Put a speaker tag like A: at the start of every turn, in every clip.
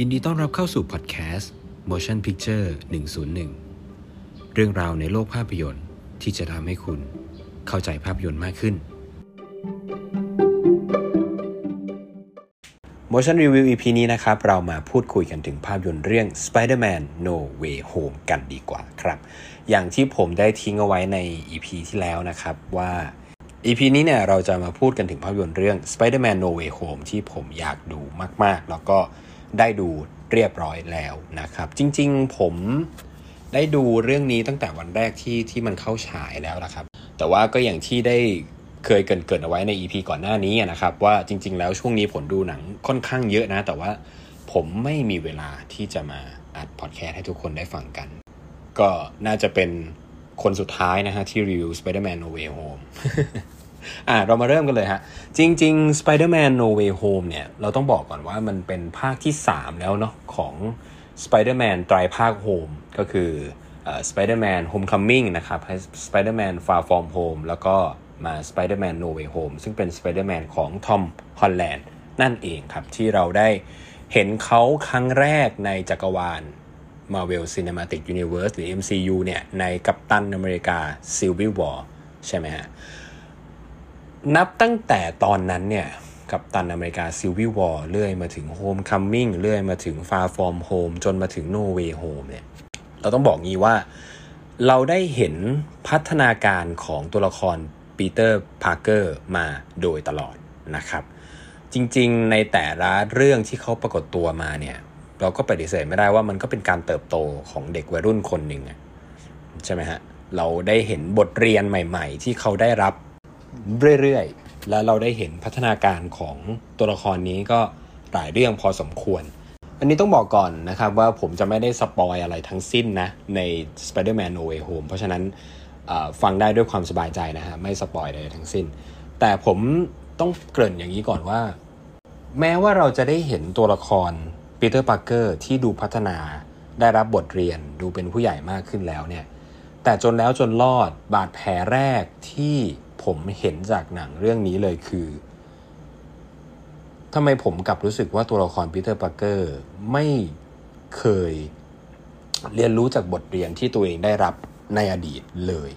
A: ยินดีต้อนรับเข้าสู่พอดแคสต์ Motion Picture 101 เรื่องราวในโลกภาพยนตร์ที่จะทำให้คุณเข้าใจภาพยนตร์มากขึ้น Motion Review EP นี้นะครับ เรามาพูดคุยกันถึงภาพยนตร์เรื่อง Spider-Man No Way Home กันดีกว่าครับ อย่างที่ผมได้ทิ้งเอาไว้ใน EP ที่แล้วนะครับว่า EP นี้เนี่ยเราจะมาพูดกันถึงภาพยนตร์เรื่อง Spider-Man No Way Home ที่ผมอยากดูมาก ๆ แล้วก็ ได้ดูเรียบร้อยแล้วนะครับ จริงๆผมได้ดูเรื่องนี้ตั้งแต่วันแรกที่ที่มันเข้าฉายแล้วนะครับ แต่ว่าก็อย่างที่ได้เคยเกินเกินเอาไว้ใน EP ก่อนหน้านี้นะครับ ว่าจริง ๆ แล้วช่วงนี้ผมดูหนังค่อนข้างเยอะนะ แต่ว่าผมไม่มีเวลาที่จะมาอัดพอดแคสต์ให้ทุกคนได้ฟังกัน ก็น่าจะเป็นคนสุดท้ายนะฮะที่รีวิว Spider-Man No Way Home อ่าเรามาเริ่มกันเลยฮะ จริง ๆ Spider-Man No Way Home เนี่ย เราต้องบอกก่อนว่ามันเป็นภาคที่ 3 แล้วเนาะของ Spider-Man ไตรภาค Home ก็คือ Spider-Man Homecoming นะครับ Spider-Man Far From Home แล้วก็มา Spider-Man No Way Home ซึ่งเป็น Spider-Man ของ Tom Holland นั่นเองครับ ที่เราได้เห็นเขาครั้งแรกในจักรวาล Marvel Cinematic Universe หรือ MCU เนี่ย ในกัปตันอเมริกา Civil War ใช่ไหมฮะ นับตั้งแต่ตอนนั้นเนี่ย Captain America Civil War เรื่อยมาถึง Homecoming เรื่อยมาถึง Far From Home จนมาถึง No Way Home เนี่ยเราต้องบอกงี้ว่าเราได้เห็นพัฒนาการของตัวละครปีเตอร์พาร์เกอร์มาโดยตลอดนะครับ จริงๆในแต่ละเรื่องที่เขาปรากฏตัวมาเนี่ยเราก็ปฏิเสธไม่ได้ว่ามันก็เป็นการเติบโตของเด็กวัยรุ่นคนหนึ่งใช่ไหมฮะเราได้เห็นบทเรียนใหม่ ๆ ที่เขาได้รับ เรื่อยๆ แล้วเราได้เห็นพัฒนาการของตัวละครนี้ก็หลายเรื่องพอสมควร อันนี้ต้องบอกก่อนนะครับว่าผมจะไม่ได้ spoil อะไรทั้งสิ้นนะใน Spider-Man No Way Home เพราะฉะนั้นฟังได้ด้วยความสบายใจนะฮะไม่ spoil อะไรทั้งสิ้น แต่ผมต้องเกริ่นอย่างนี้ก่อนว่า แม้ว่าเราจะได้เห็นตัวละครปีเตอร์ปาร์เกอร์ที่ดูพัฒนาได้รับบทเรียนดูเป็นผู้ใหญ่มากขึ้นแล้วเนี่ยแต่จนแล้วจนรอดบาดแผลแรกที่ ผมเห็นจากหนังเรื่องนี้เลยคือทำไมผมกลับรู้สึกว่าตัวละครปีเตอร์ปาร์เกอร์ไม่เคยเรียนรู้จากบทเรียนที่ตัวเองได้รับในอดีตเลย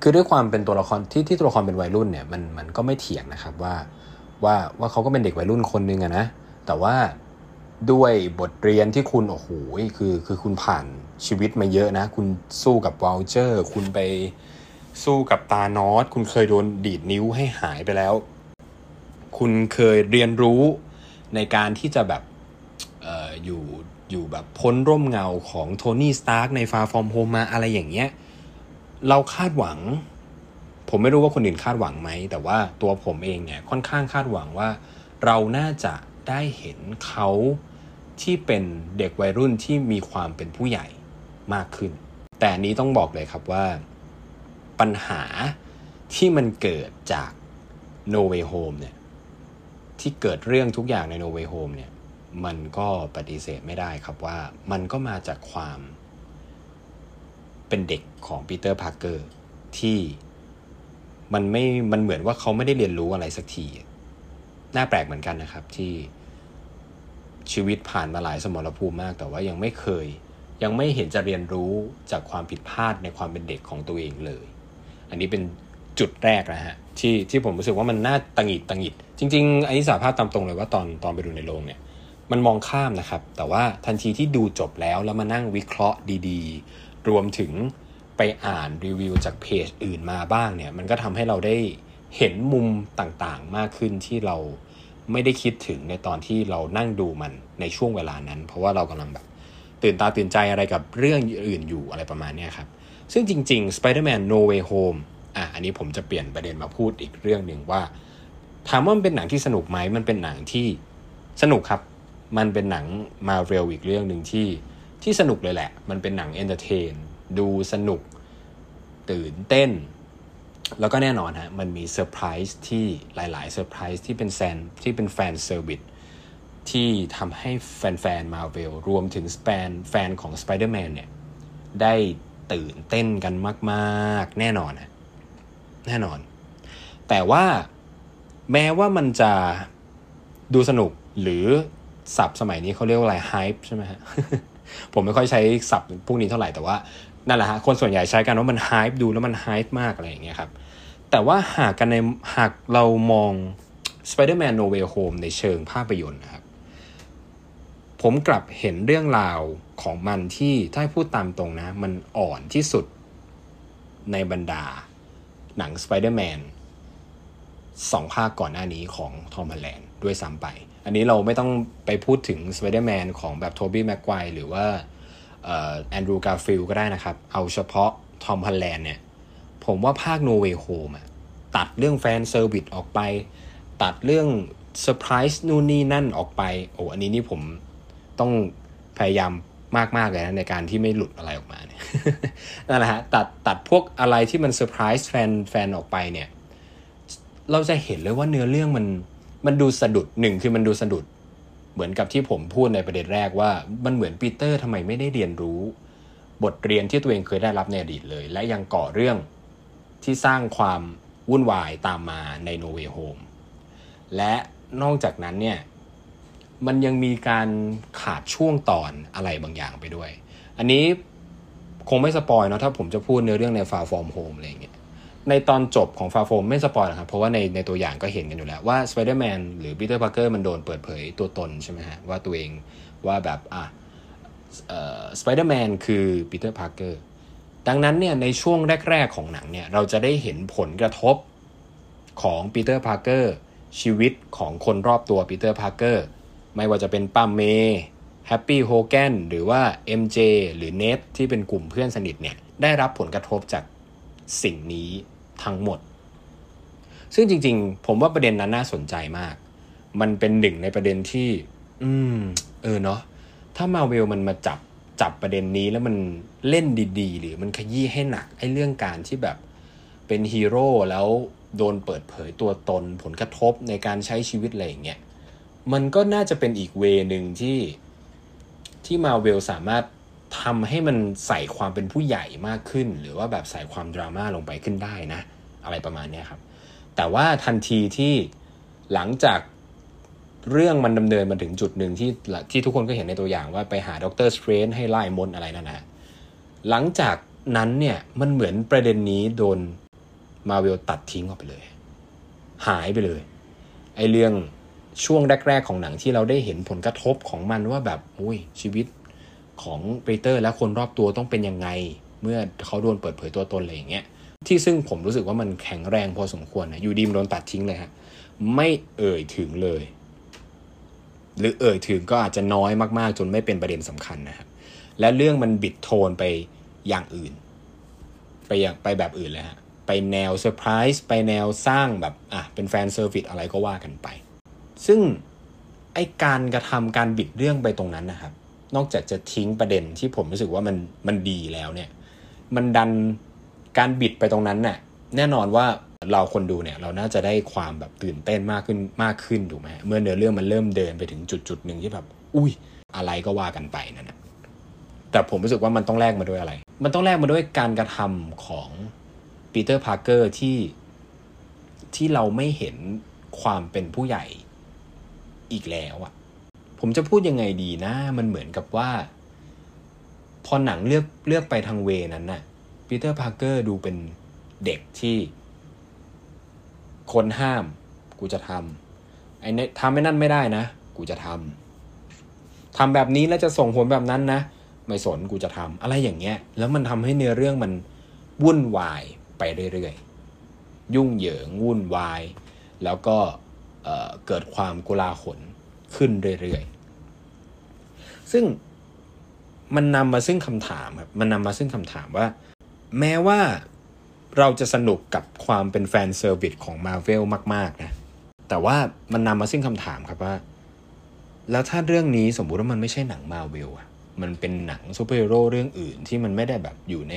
A: คือด้วยความเป็นตัวละครที่ที่ตัวละครเป็นวัยรุ่นเนี่ยมันมันก็ไม่เถียงนะครับว่าว่าว่าเขาก็เป็นเด็กวัยรุ่นคนนึงอะนะ แต่ว่าด้วยบทเรียนที่คุณโอ้โหคือคือคุณผ่านชีวิตมาเยอะนะ คุณสู้กับวอลเจอร์ คุณไป สู้กับ Thanos คุณเคยโดนดีดนิ้วให้หายไปแล้ว คุณเคยเรียนรู้ในการที่จะแบบอออยู่อยู่แบบพ้นร่มเงาของโทนี่สตาร์กใน Far From Home มาอะไรอย่างเงี้ยเราคาดหวัง ผมไม่รู้ว่าคนอื่นคาดหวังไหม แต่ว่าตัวผมเองเนี่ยค่อนข้างคาดหวังว่า เราน่าจะได้เห็นเขาที่เป็นเด็กวัยรุ่นที่มีความเป็นผู้ใหญ่มากขึ้น แต่นี้ต้องบอกเลยครับว่า ปัญหาที่มันเกิดจาก No Way Home เนี่ยที่เกิดเรื่องทุกอย่างใน No Way Home เนี่ยมันก็ปฏิเสธไม่ได้ครับว่ามันก็มาจากความเป็นเด็กของปีเตอร์พาร์เกอร์ที่มันไม่ มันเหมือนว่าเขาไม่ได้เรียนรู้อะไรสักที น่าแปลกเหมือนกันนะครับที่ชีวิตผ่านมาหลายสมรภูมิมาก แต่ว่ายังไม่เคย ยังไม่เห็นจะเรียนรู้จากความผิดพลาดในความเป็นเด็กของตัวเองเลย อันนี้เป็นจุดแรกนะฮะที่ที่ผมรู้สึกว่ามันน่าตะหงิดตะหงิด จริง ๆ อันนี้สารภาพตามตรงเลยว่าตอนตอนไปดูในโรงเนี่ยมันมองข้ามนะครับ แต่ว่าทันทีที่ดูจบแล้วแล้วมานั่งวิเคราะห์ดีๆ รวมถึงไปอ่านรีวิวจากเพจอื่นมาบ้างเนี่ย มันก็ทำให้เราได้เห็นมุมต่างๆมากขึ้นที่เราไม่ได้คิดถึงในตอนที่เรานั่งดูมันในช่วงเวลานั้น เพราะว่าเรากำลังแบบ ตื่นตาตื่นใจอะไรกับเรื่องอื่นอยู่อะไรประมาณนี้ครับ ซึ่งจริง ๆ Spider-Man No Way Home อะอันนี้ผมจะเปลี่ยนประเด็นมาพูดอีกเรื่องหนึ่งว่า ถามว่ามันเป็นหนังที่สนุกไหมมันเป็นหนังที่สนุกครับ มันเป็นหนังมาเวลอีกเรื่องหนึ่งที่ที่สนุกเลยแหละ มันเป็นหนัง entertain ดูสนุกตื่นเต้น แล้วก็แน่นอนฮะมันมีเซอร์ไพรส์ที่หลายๆเซอร์ไพรส์ที่เป็นแฟนที่เป็น fan service ที่ทำให้แฟนๆมาเวลรวมถึงแฟนแฟนของ Spider-Man เนี่ยได้ ตื่นเต้นกันมาก ๆ แน่นอนนะแน่นอน แต่ว่าแม้ว่ามันจะดูสนุกหรือศัพท์สมัยนี้เขาเรียกว่าอะไร hype ใช่ไหมฮะผมไม่ค่อยใช้ศัพท์พวกนี้เท่าไหร่แต่ว่านั่นแหละฮะคนส่วนใหญ่ใช้กันว่ามัน hype ดูแล้วมัน hype มากอะไรอย่างเงี้ยครับ แต่ว่าหากกันในหากเรามอง Spider-Man No Way Home ในเชิงภาพยนตร์นะครับ ผมกลับเห็นเรื่องราวของมันที่ถ้าพูดตามตรงนะ มันอ่อนที่สุดในบรรดา หนัง Spider-Man สองภาคก่อนหน้านี้ของทอมฮอลแลนด์ด้วยซ้ำไป อันนี้เราไม่ต้องไปพูดถึง Spider-Man ของแบบโทบี้แม็กไกวร์หรือว่าแอนดรูว์ การ์ฟิลด์ก็ได้นะครับ เอาเฉพาะทอมฮอลแลนด์เนี่ย ผมว่าภาค No Way Home อะตัดเรื่อง fan service ออกไป ตัดเรื่องเซอร์ไพรส์นู่นนี่นั่นออกไป โอ้ อันนี้นี่ผม ต้องพยายามมากๆเลยนะในการที่ไม่หลุดอะไรออกมาเนี่ยนั่นแหละฮะตัดตัดพวกอะไรที่มันเซอร์ไพรส์แฟนแฟนออกไปเนี่ย เราจะเห็นเลยว่าเนื้อเรื่องมันมันดูสะดุดหนึ่งคือมันดูสะดุด เหมือนกับที่ผมพูดในประเด็นแรกว่ามันเหมือนปีเตอร์ทำไมไม่ได้เรียนรู้ บทเรียนที่ตัวเองเคยได้รับในอดีตเลย และยังก่อเรื่องที่สร้างความวุ่นวายตามมาใน No Way Home และนอกจากนั้นเนี่ย มันยังมีการขาดช่วงตอนอะไรบางอย่างไปด้วย อันนี้คงไม่สปอยเนาะถ้าผมจะพูดเนื้อเรื่องใน Far From Home อะไรเงี้ยในตอนจบของ Far From ไม่สปอยนะครับ เพราะว่าในในตัวอย่างก็เห็นกันอยู่แล้วว่า Spider-Man หรือ Peter Parker มันโดนเปิดเผยตัวตนใช่ไหมฮะ ว่าตัวเองว่าแบบ อะเดอ่อ Spider-Man คือ Peter Parker ดังนั้นเนี่ยในช่วงแรก ๆ ของหนังเนี่ย เราจะได้เห็นผลกระทบของปีเตอร์พาร์เกอร์ชีวิตของคนรอบตัวปีเตอร์พาร์เกอร์ ไม่ว่าจะเป็นป้าเมย์แฮปปี้โฮแกนหรือว่า MJ หรือเน็ดที่เป็นกลุ่มเพื่อนสนิทเนี่ยได้รับผลกระทบจากสิ่งนี้ทั้งหมด ซึ่งจริงๆ ผมว่าประเด็นนั้นน่าสนใจมาก มันเป็นหนึ่งในประเด็นที่ อืม เออเนาะถ้ามาเวลมันมาจับจับประเด็นนี้แล้วมันเล่นดีๆ หรือมันขยี้ให้หนักไอ้เรื่องการที่แบบเป็นฮีโร่แล้วโดนเปิดเผยตัวตนผลกระทบในการใช้ชีวิตอะไรอย่างเงี้ย มันก็น่าจะเป็นอีก way หนึ่งที่ที่มาเวลสามารถทำให้มันใส่ความเป็นผู้ใหญ่มากขึ้น หรือว่าแบบใส่ความดราม่าลงไปขึ้นได้นะ อะไรประมาณนี้ครับ แต่ว่าทันทีที่หลังจากเรื่องมันดำเนินมาถึงจุดหนึ่งที่ที่ทุกคนก็เห็นในตัวอย่างว่าไปหา Doctor Strange ให้ร่ายมนตร์อะไรนั่นนะหลังจากนั้นเนี่ยมันเหมือนประเด็นนี้โดนมาเวลตัดทิ้งออกไปเลย หายไปเลย ไอเรื่อง ช่วงแรก ๆ ของหนังที่เราได้เห็นผลกระทบของมันว่าแบบอุ้ยชีวิตของปีเตอร์และคนรอบตัวต้องเป็นยังไง เมื่อเขาโดนเปิดเผยตัวตนอะไรอย่างเงี้ยที่ซึ่งผมรู้สึกว่ามันแข็งแรงพอสมควรนะอยู่ดีมโดนตัดทิ้งเลยฮะไม่เอ่ยถึงเลย หรือเอ่ยถึงก็อาจจะน้อยมากๆ จนไม่เป็นประเด็นสำคัญนะครับและเรื่องมันบิดโทนไปอย่างอื่น ไปอย่างไปแบบอื่นเลยฮะไปแนวเซอร์ไพรส์ไปแนวสร้างแบบอะเป็น fan service อะไรก็ว่ากันไป ซึ่งไอ้การกระทำการบิดเรื่องไปตรงนั้นนะครับ นอกจากจะทิ้งประเด็นที่ผมรู้สึกว่ามันมันดีแล้วเนี่ย มันดันการบิดไปตรงนั้นน่ะแน่นอนว่าเราคนดูเนี่ย เราน่าจะได้ความแบบตื่นเต้นมากขึ้นมากขึ้นถูกไหมเมื่อเนื้อเรื่องมันเริ่มเดินไปถึงจุดจุดหนึ่งที่แบบอุ้ยอะไรก็ว่ากันไปนั่นนะแต่ผมรู้สึกว่ามันต้องแลกมาด้วยอะไร มันต้องแลกมาด้วยการกระทำของปีเตอร์พาร์เกอร์ที่ที่เราไม่เห็นความเป็นผู้ใหญ่ อีกแล้วอะผมจะพูดยังไงดีนะ มันเหมือนกับว่า พอหนังเลือกเลือกไปทาง way นั้นน่ะปีเตอร์พาร์เกอร์ดูเป็นเด็กที่คนห้าม กูจะทำไอ้นี่ทำไม่นั่นไม่ได้นะ กูจะทำทำแบบนี้แล้วจะส่งผลแบบนั้นนะ ไม่สนกูจะทำอะไรอย่างเงี้ย แล้วมันทำให้เนื้อเรื่องมันวุ่นวายไปเรื่อยๆ ยุ่งเหยิงวุ่นวาย แล้วก็ เกิดความกุลาขนขึ้นเรื่อยๆ ซึ่งมันนำมาซึ่งคำถามครับ มันนำมาซึ่งคำถามว่า แม้ว่าเราจะสนุกกับความเป็น fan service ของ Marvel มาก ๆ นะ แต่ว่ามันนำมาซึ่งคำถามครับว่า แล้วถ้าเรื่องนี้สมมุติว่ามันไม่ใช่หนังมาเวลอะมันเป็นหนังซูเปอร์ฮีโร่เรื่องอื่นที่มันไม่ได้แบบอยู่ใน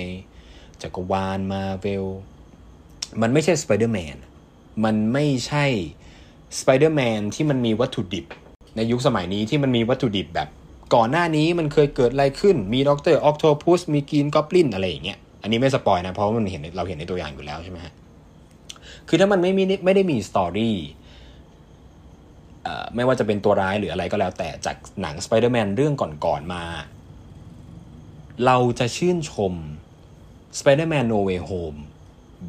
A: จักรวาลมาเวล มันไม่ใช่สไปเดอร์แมน มันไม่ใช่ สไปเดอร์แมนที่มันมีวัตถุดิบ ในยุคสมัยนี้ที่มันมีวัตถุดิบแบบ ก่อนหน้านี้มันเคยเกิดอะไรขึ้นมี Doctor Octopus มี Green Goblin อะไรอย่างเงี้ยอันนี้ไม่ spoil นะเพราะมันเห็นเราเห็นในตัวอย่างอยู่แล้วใช่ไหมฮะคือถ้ามันไม่มีไม่ได้มี story ไม่ว่าจะเป็นตัวร้ายหรืออะไรก็แล้วแต่จากหนัง Spider-Man เรื่องก่อนๆมา เราจะชื่นชม Spider-Man No Way Home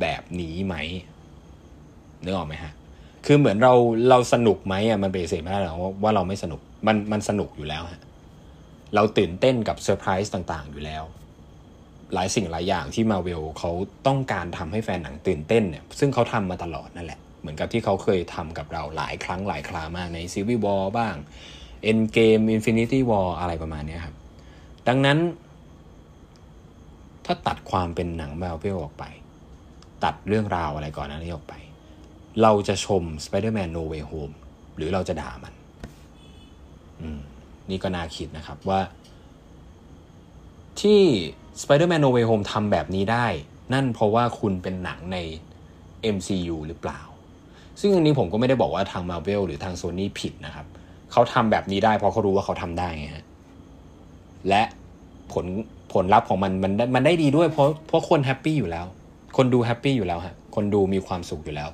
A: แบบนี้ไหมนึกออกไหมฮะ คือเหมือนเราเราสนุกไหมอะมันเป็นเสียไม่ได้หรอกว่าเราไม่สนุกมันมันสนุกอยู่แล้วฮะเราตื่นเต้นกับเซอร์ไพรส์ต่างๆ อยู่แล้ว หลายสิ่งหลายอย่างที่มาเวลเขาต้องการทำให้แฟนหนังตื่นเต้นเนี่ยซึ่งเขาทำมาตลอดนั่นแหละ เหมือนกับที่เขาเคยทำกับเราหลายครั้งหลายครามากในซีวีวอลบ้าง Endgame Infinity War อะไรประมาณนี้ครับ ดังนั้น ถ้าตัดความเป็นหนังมาเวลออกไป ตัดเรื่องราวอะไรก่อนหน้านี้ออกไป เราจะชม Spider-Man No Way Home หรือเราจะด่ามันอืมนี่ก็น่าคิดนะครับว่า ที่ Spider-Man No Way Home ทำแบบนี้ได้ นั่นเพราะว่าคุณเป็นหนังใน MCU หรือเปล่า ซึ่งอันนี้ผมก็ไม่ได้บอกว่าทาง Marvel หรือทาง Sony ผิดนะครับ เขาทำแบบนี้ได้เพราะเขารู้ว่าเขาทำได้ไงฮะและผลผลลัพธ์ของมันมันมันได้ดีด้วยเพราะเพราะคน happy อยู่แล้ว คนดู happy อยู่แล้วฮะคนดูมีความสุขอยู่แล้ว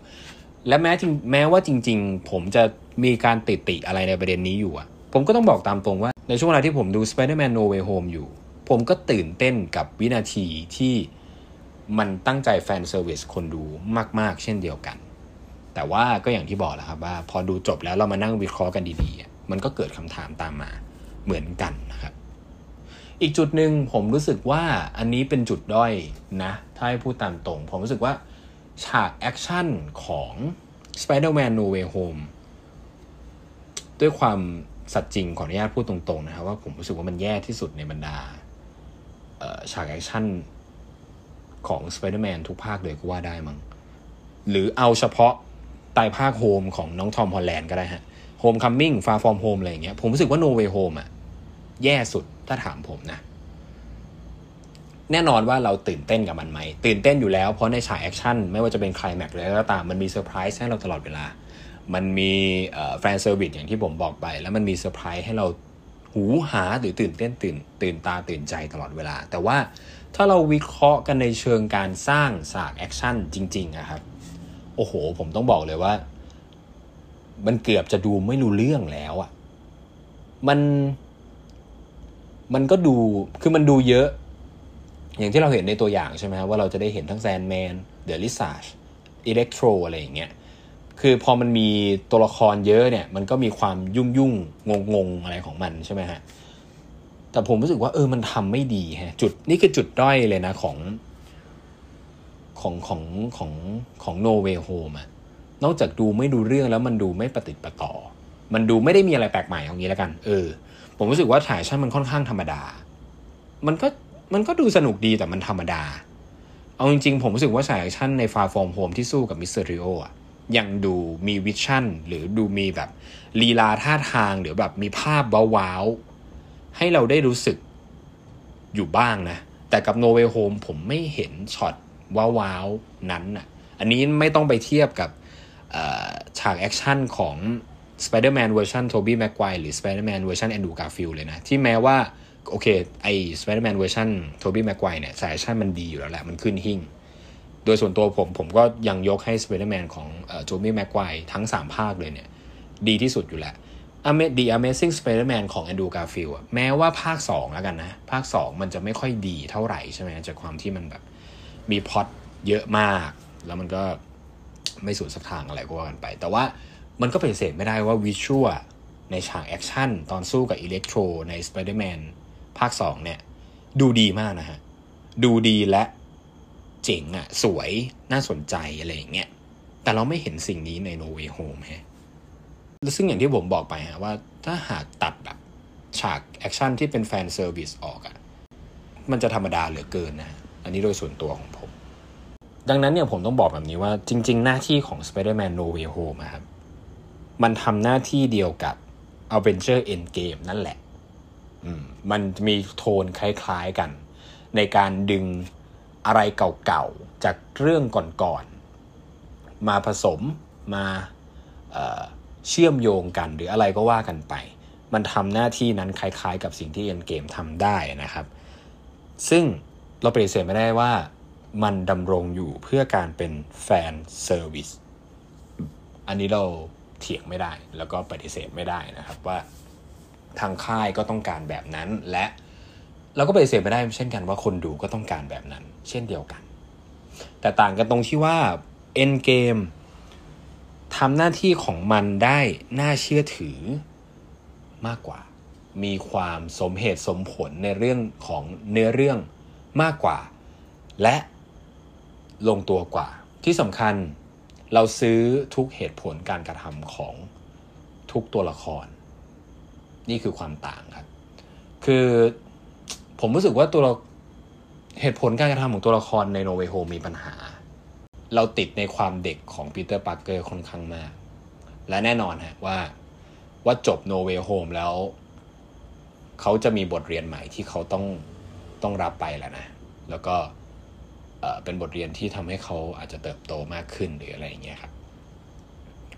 A: และแม้จริงแม้ว่าจริง ๆ ผมจะมีการติติอะไรในประเด็นนี้อยู่อะผมก็ต้องบอกตามตรงว่า ในช่วงเวลาที่ผมดู Spider-Man No Way Home อยู่ ผมก็ตื่นเต้นกับวินาทีที่มันตั้งใจแฟนเซอร์วิสคนดูมาก ๆ เช่นเดียวกัน แต่ว่าก็อย่างที่บอกแหละครับว่า พอดูจบแล้วเรามานั่งวิเคราะห์กันดีๆ มันก็เกิดคำถามตามมาเหมือนกันนะครับ อีกจุดหนึ่งผมรู้สึกว่าอันนี้เป็นจุดด้อยนะ ถ้าให้พูดตามตรง ผมรู้สึกว่า ฉากแอคชั่นของ Spider-Man No Way Home ด้วยความสัตย์จริงขออนุญาตพูดตรงๆนะครับว่าผมรู้สึกว่ามันแย่ที่สุดในบรรดาฉากแอคชั่นของ Spider-Man ทุกภาคเลยก็ว่าได้มั้งหรือเอาเฉพาะไตรภาค Home ของน้องทอมฮอลแลนด์ก็ได้ฮะ Homecoming Far From Home อะไรอย่างเงี้ยผมรู้สึกว่า No Way Home อะแย่สุดถ้าถามผมนะ แน่นอนว่าเราตื่นเต้นกับมันไหม ตื่นเต้นอยู่แล้วเพราะในฉากแอคชั่นไม่ว่าจะเป็นไคลแม็กซ์หรืออะไรก็ตามมันมีเซอร์ไพรส์ให้เราตลอดเวลา มันมี fan service อย่างที่ผมบอกไป แล้วมันมีเซอร์ไพรส์ให้เราฮือฮาหรือตื่นเต้นตื่นตื่นตาตื่นใจตลอดเวลา แต่ว่าถ้าเราวิเคราะห์กันในเชิงการสร้างฉากแอคชั่นจริงๆนะครับโอ้โห ผมต้องบอกเลยว่า มันเกือบจะดูไม่รู้เรื่องแล้วอะ่ะมันมันก็ดูคือมันดูเยอะ อย่างที่เราเห็นในตัวอย่างใช่ไหมว่าเราจะได้เห็นทั้งแซนแมนเดลิซาชอิเล็กโทรอะไรอย่างเงี้ยคือพอมันมีตัวละครเยอะเนี่ย มันก็มีความยุ่งยุ่งงงงอะไรของมันใช่ไหมฮะแต่ผมรู้สึกว่าเออมันทำไม่ดีฮะจุดนี่คือจุดด้อยเลยนะของของของของของโนเวโฮมอะนอกจากดูไม่รู้เรื่องแล้วมันดูไม่ปฏิติดประต่อ มันดูไม่ได้มีอะไรแปลกใหม่อย่างนี้แล้วกัน เออ ผมรู้สึกว่าฉากแอคชั่นมันค่อนข้างธรรมดา มันก็ มันก็ดูสนุกดีแต่มันธรรมดา เอาจริงๆ ผมรู้สึกว่าฉากแอคชั่นใน Far From Home ที่สู้กับมิสเตอริโออะยังดูมี vision หรือดูมีแบบลีลาท่าทางหรือแบบมีภาพว้าวให้เราได้รู้สึกอยู่บ้างนะ แต่กับ No Way Home ผมไม่เห็นช็อตว้าวๆนั้นน่ะอันนี้ไม่ต้องไปเทียบกับฉากแอคชั่นของ Spider-Man เวอร์ชันโทบี้แม็กไกวหรือ Spider-Man เวอร์ชันแอนดูการ์ฟิลเลยนะ ที่แม้ว่า โอเค ไอ Spider-Man เวอร์ชันโทบี้แม็กไกวเนี่ยฉากแอคชั่นมันดีอยู่แล้วแหละ มันขึ้นหิ้ง โดยส่วนตัวผมผมก็ยังยกให้ Spider-Man ของโทบี้แม็กไกวทั้ง 3 ภาคเลยเนี่ย ดีที่สุดอยู่แล้ว The Amazing Spider-Man ของ Andrew Garfield แม้ว่าภาค 2 แล้วกันนะ ภาค 2 มันจะไม่ค่อยดีเท่าไหร่ใช่ไหมจากความที่มันแบบมีพล็อตเยอะมาก แล้วมันก็ไม่สุดสักทางอะไรก็ว่ากันไป แต่ว่ามันก็ปฏิเสธไม่ได้ว่า visual ในฉากแอคชั่นตอนสู้กับอิเล็กโทรใน Spider-Man ภาค2เนี่ย ดูดีมากนะฮะ ดูดีและเจ๋งอะสวยน่าสนใจอะไรอย่างเงี้ยแต่เราไม่เห็นสิ่งนี้ใน No Way Home ฮะซึ่งอย่างที่ผมบอกไปฮะว่าถ้าหากตัดแบบฉากแอคชั่นที่เป็น fan service ออกอะมันจะธรรมดาเหลือเกินนะอันนี้โดยส่วนตัวของผม ดังนั้นเนี่ยผมต้องบอกแบบนี้ว่าจริง ๆ หน้าที่ของ Spider-Man No Way Home ครับ มันทำหน้าที่เดียวกับ Avenger Endgame นั่นแหละ มันมีโทนคล้ายๆกัน ในการดึงอะไรเก่าๆ จากเรื่องก่อนๆ มาผสมมาเชื่อมโยงกันหรืออะไรก็ว่ากันไป มันทำหน้าที่นั้นคล้าย ๆ กับสิ่งที่ Endgame ทำได้นะครับ ซึ่งเราปฏิเสธไม่ได้ว่ามันดำรงอยู่เพื่อการเป็น fan service อันนี้เราเถียงไม่ได้แล้วก็ปฏิเสธไม่ได้นะครับว่า ทางค่ายก็ต้องการแบบนั้น และเราก็ปฏิเสธไม่ได้เช่นกันว่าคนดูก็ต้องการแบบนั้น เช่นเดียวกัน แต่ต่างกันตรงที่ว่า Endgameทำหน้าที่ของมันได้น่าเชื่อถือมากกว่า มีความสมเหตุสมผลในเรื่องของเนื้อเรื่องมากกว่า และลงตัวกว่า ที่สำคัญเราซื้อทุกเหตุผลการกระทำของทุกตัวละคร นี่คือความต่างครับ คือผมรู้สึกว่าตัวเราเหตุผลการกระทำของตัวละครในโนเวโฮมีปัญหา เราติดในความเด็กของปีเตอร์พาร์เกอร์ค่อนข้างมาก และแน่นอนฮะว่าว่าจบ No Way Home แล้ว เขาจะมีบทเรียนใหม่ที่เขาต้องต้องรับไปแล้วนะ แล้วก็เป็นบทเรียนที่ทำให้เขาอาจจะเติบโตมากขึ้นหรืออะไรอย่างเงี้ยครับ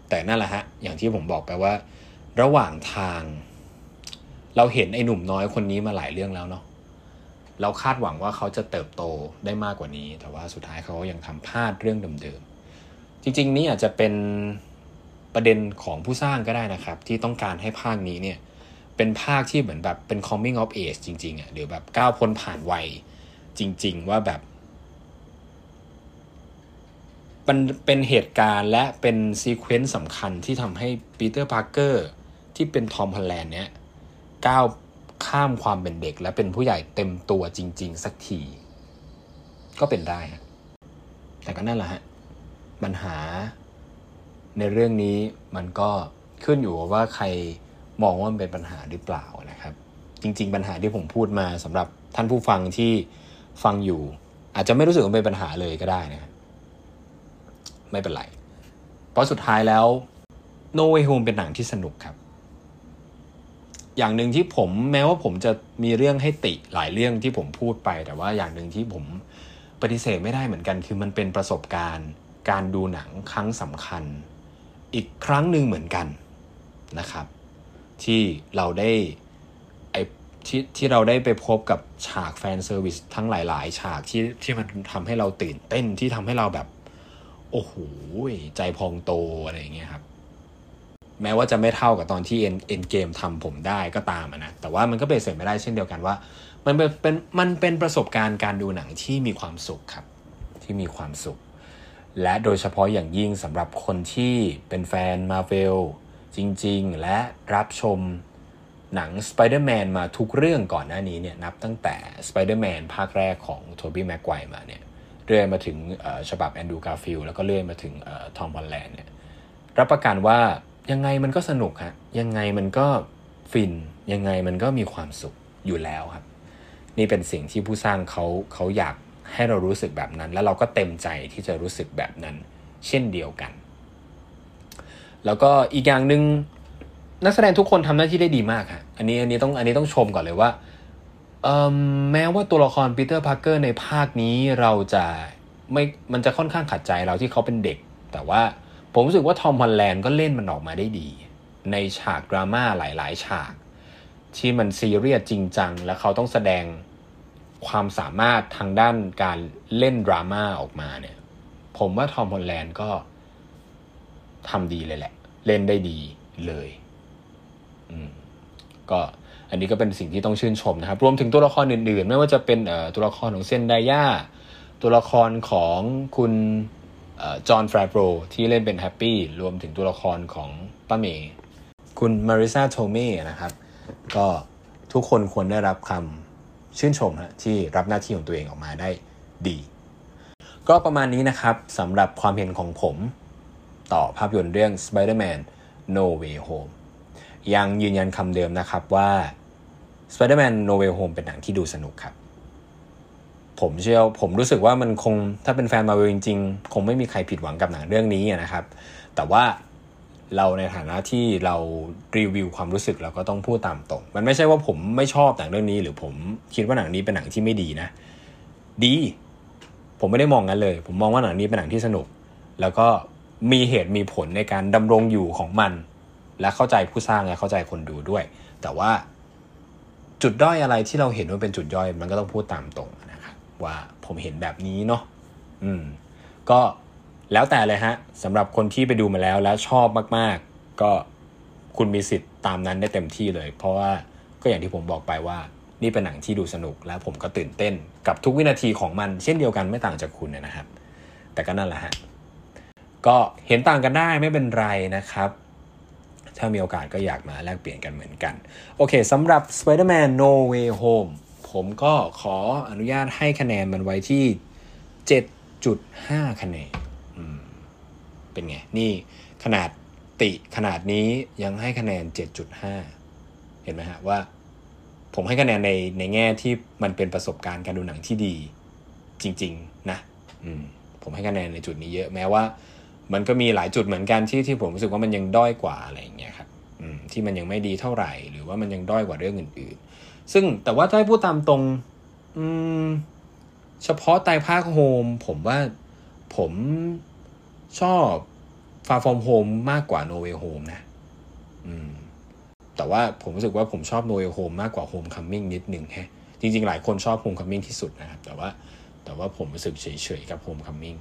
A: แต่นั่นแหละฮะ อย่างที่ผมบอกไปว่า ระหว่างทาง เราเห็นไอ้หนุ่มน้อยคนนี้มาหลายเรื่องแล้วเนาะเราคาดหวังว่าเขาจะเติบโตได้มากกว่านี้ แต่ว่าสุดท้ายเขายังทำพลาดเรื่องเดิมๆจริง ๆ นี่อาจจะเป็นประเด็นของผู้สร้างก็ได้นะครับ ที่ต้องการให้ภาคนี้เนี่ยเป็นภาคที่เหมือนแบบเป็น coming of age จริงๆอะหรือแบบก้าวพ้นผ่านวัยจริง ๆ ว่าแบบมันเป็นเหตุการณ์และเป็น sequence สำคัญที่ทำให้ปีเตอร์พาร์เกอร์ที่เป็นทอมฮอลแลนด์เนี้ย ก้าวข้ามความเป็นเด็ก และเป็นผู้ใหญ่เต็มตัวจริง ๆ สักที ก็เป็นได้ฮะแต่ก็นั่นแหละฮะปัญหาในเรื่องนี้มันก็ขึ้นอยู่ว่าใครมองว่ามันเป็นปัญหาหรือเปล่านะครับ จริง ๆ ปัญหาที่ผมพูดมาสำหรับท่านผู้ฟังที่ฟังอยู่ อาจจะไม่รู้สึกว่าเป็นปัญหาเลยก็ได้นะไม่เป็นไร เพราะสุดท้ายแล้ว No Way Home เป็นหนังที่สนุกครับ อย่างหนึ่งที่ผมแม้ว่าผมจะมีเรื่องให้ติหลายเรื่องที่ผมพูดไป แต่ว่าอย่างหนึ่งที่ผมปฏิเสธไม่ได้เหมือนกัน คือมันเป็นประสบการณ์ การดูหนังครั้งสำคัญ อีกครั้งหนึ่งเหมือนกันนะครับ ที่เราได้ไอที่ที่เราได้ไปพบกับฉากแฟนเซอร์วิสทั้งหลาย ๆ ฉากที่ที่มันทำให้เราตื่นเต้นที่ทำให้เราแบบ โอ้โหใจพองโตอะไรอย่างเงี้ยครับ แม้ว่าจะไม่เท่ากับตอนที่เอ็นเอ็นเกมทำผมได้ก็ตามนะแต่ว่ามันก็เป็นเสร็จไม่ได้เช่นเดียวกันว่า มันเป็นมันเป็นประสบการณ์การดูหนังที่มีความสุขครับ ที่มีความสุข และโดยเฉพาะอย่างยิ่งสำหรับคนที่เป็นแฟนมาเวลจริง ๆ และรับชมหนัง Spider-Man มาทุกเรื่องก่อนหน้านี้เนี่ยนับตั้งแต่ Spider-Man ภาคแรกของโทบี้แม็กไกวมาเนี่ยเรื่อยมาถึงฉบับแอนดูการ์ฟิลแล้วก็เรื่อยมาถึงทอมฮอลแลนด์เนี่ยรับประกันว่า ยังไงมันก็สนุกฮะยังไงมันก็ฟิน ยังไงมันก็มีความสุขอยู่แล้วครับ นี่เป็นสิ่งที่ผู้สร้างเขาเขาอยากให้เรารู้สึกแบบนั้น แล้วเราก็เต็มใจที่จะรู้สึกแบบนั้น เช่นเดียวกัน แล้วก็อีกอย่างหนึ่งนักแสดงทุกคนทำหน้าที่ได้ดีมากครับอันนี้อันนี้ต้องอันนี้ต้องชมก่อนเลยว่าแม้ว่าตัวละครปีเตอร์พาร์เกอร์ในภาคนี้เราจะไม่มันจะค่อนข้างขัดใจเราที่เขาเป็นเด็ก แต่ว่า ผมรู้สึกว่าทอมฮอลแลนด์ก็เล่นมันออกมาได้ดี ในฉากดราม่าหลาย ๆ ฉาก ที่มันซีเรียสจริงจัง และเขาต้องแสดงความสามารถทางด้านการเล่นดราม่าออกมาเนี่ย ผมว่าทอมฮอลแลนด์ก็ทำดีเลยแหละ เล่นได้ดีเลยอืมก็อันนี้ก็เป็นสิ่งที่ต้องชื่นชมนะครับ รวมถึงตัวละครอื่น ๆ ไม่ว่าจะเป็นตัวละครของเซนดายาตัวละครของคุณ จอน แฟฟโรว์ที่เล่นเป็นแฮปปี้รวมถึงตัวละครของป้าเมย์คุณมาริสาโทเมนะครับ ก็ทุกคนควรได้รับคำชื่นชมนะที่รับหน้าที่ของตัวเองออกมาได้ดี ก็ประมาณนี้นะครับสำหรับความเห็นของผมต่อภาพยนตร์เรื่อง Spider-Man No Way Home ยังยืนยันคำเดิมนะครับว่า Spider-Man No Way Home เป็นหนังที่ดูสนุกครับ ผมเชื่อผมรู้สึกว่ามันคงถ้าเป็นแฟนมาเวลจริง ๆ คงไม่มีใครผิดหวังกับหนังเรื่องนี้นะครับ แต่ว่าเราในฐานะที่เรารีวิวความรู้สึกเราก็ต้องพูดตามตรง มันไม่ใช่ว่าผมไม่ชอบหนังเรื่องนี้ หรือผมคิดว่าหนังนี้เป็นหนังที่ไม่ดีนะ ดี ผมไม่ได้มองงั้นเลย ผมมองว่าหนังนี้เป็นหนังที่สนุก แล้วก็มีเหตุมีผลในการดำรงอยู่ของมัน และเข้าใจผู้สร้างและเข้าใจคนดูด้วย แต่ว่าจุดด้อยอะไรที่เราเห็นว่าเป็นจุดย่อย มันก็ต้องพูดตามตรง ว่าผมเห็นแบบนี้เนาะอืม ก็แล้วแต่เลยฮะสำหรับคนที่ไปดูมาแล้วแล้วชอบมากก็คุณมีสิทธิ์ตามนั้นได้เต็มที่เลย เพราะว่าก็อย่างที่ผมบอกไปว่า นี่เป็นหนังที่ดูสนุกและผมก็ตื่นเต้นกับทุกวินาทีของมัน เช่นเดียวกันไม่ต่างจากคุณนะครับ แต่ก็นั่นแหละฮะก็เห็นต่างกันได้ไม่เป็นไรนะครับ ถ้ามีโอกาสก็อยากมาแลกเปลี่ยนกันเหมือนกัน โอเคสำหรับ Spider-Man No Way Home ผมก็ขออนุญาตให้คะแนนมันไว้ที่ 7.5 คะแนนเป็นไง นี่ขนาดติขนาดนี้ยังให้คะแนน 7.5 เห็นไหมฮะว่า ผมให้คะแนนในในแง่ที่มันเป็นประสบการณ์การดูหนังที่ดี จริง ๆ นะมผมให้คะแนนในจุดนี้เยอะ แม้ว่า มันก็มีหลายจุดเหมือนกันที่ที่ผมรู้สึกว่ามันยังด้อยกว่าอะไรอย่างเงี้ยครับที่มันยังไม่ดีเท่าไหร่ หรือว่ามันยังด้อยกว่าเรื่องอื่นๆ ซึ่งแต่ว่าถ้าให้พูดตามตรงอืมเฉพาะไตภาคโฮมผมว่าผมชอบ Far From Home มากกว่า No Way Home นะอืมแต่ว่าผมรู้สึกว่าผมชอบ No Way Home มากกว่า Homecoming นิดหนึ่งแฮะจริง ๆ หลายคนชอบ Homecoming ที่สุดนะครับ แต่ว่าแต่ว่าผมรู้สึกเฉยๆกับ Homecoming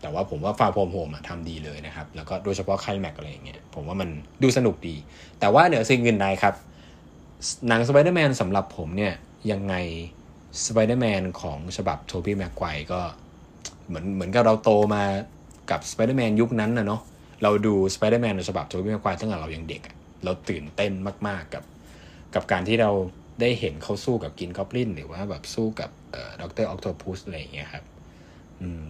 A: แต่ว่าผมว่า Far From Home ทำดีเลยนะครับ แล้วก็โดยเฉพาะไคลแม็กซ์อะไรอย่างเงี้ยผมว่ามันดูสนุกดี แต่ว่าเหนือสิ่งอื่นใดครับ หนังสไปเดอร์แมนสำหรับผมเนี่ย ยังไงสไปเดอร์แมนของฉบับโทบี้แม็กไกวก็เหมือนเหมือนกับเราโตมากับสไปเดอร์แมนยุคนั้นนะเนาะเราดูสไปเดอร์แมนในฉบับโทบี้แม็กไกวตั้งแต่เรายังเด็ก เราตื่นเต้นมาก ๆกับ กับการที่เราได้เห็นเขาสู้กับ Green Goblin หรือว่าแบบสู้กับ Doctor Octopus อะไรอย่างเงี้ยครับ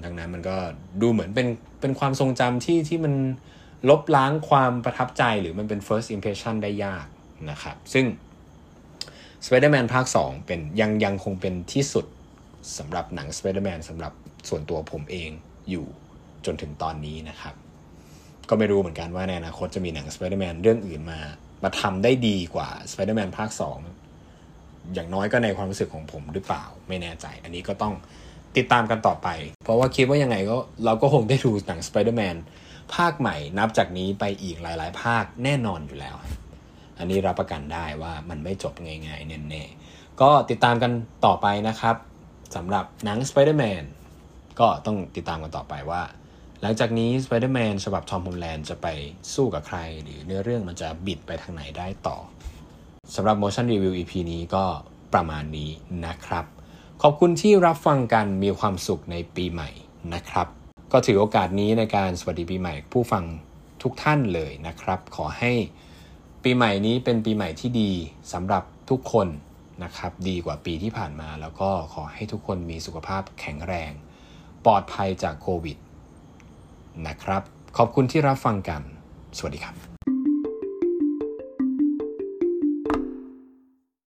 A: ดังนั้นมันก็ดูเหมือนเป็นเป็นความทรงจำที่ที่มันลบล้างความประทับใจหรือมันเป็น first impression ได้ยากนะครับ ซึ่ง Spider-Man ภาค 2 เป็นยังยังคงเป็นที่สุดสำหรับหนัง Spider-Man สำหรับส่วนตัวผมเองอยู่จนถึงตอนนี้นะครับ ก็ไม่รู้เหมือนกันว่าในอนาคตจะมีหนัง Spider-Man เรื่องอื่นมา มาทำได้ดีกว่า Spider-Man ภาค 2 อย่างน้อยก็ในความรู้สึกของผมหรือเปล่าไม่แน่ใจ อันนี้ก็ต้องติดตามกันต่อไป เพราะว่าคิดว่ายังไงก็เราก็คงได้ดูหนัง Spider-Man ภาคใหม่นับจากนี้ไปอีกหลาย ๆ ภาคแน่นอนอยู่แล้ว อันนี้รับประกันได้ว่ามันไม่จบง่ายๆแน่ๆก็ติดตามกันต่อไปนะครับสำหรับหนัง Spider-Man ก็ต้องติดตามกันต่อไปว่า หลังจากนี้ Spider-Man ฉบับทอมฮอลแลนด์จะไปสู้กับใคร หรือเนื้อเรื่องมันจะบิดไปทางไหนได้ต่อสำหรับ Motion Review EP นี้ก็ประมาณนี้นะครับ ขอบคุณที่รับฟังกันมีความสุขในปีใหม่นะครับ ก็ถือโอกาสนี้ในการสวัสดีปีใหม่ผู้ฟังทุกท่านเลยนะครับ ขอให้ ปีใหม่นี้เป็นปีใหม่ที่ดีสำหรับทุกคนนะครับ ดีกว่าปีที่ผ่านมา แล้วก็ขอให้ทุกคนมีสุขภาพแข็งแรง ปลอดภัยจากโควิดนะครับ ขอบคุณที่รับฟังกัน สวัสดีครับ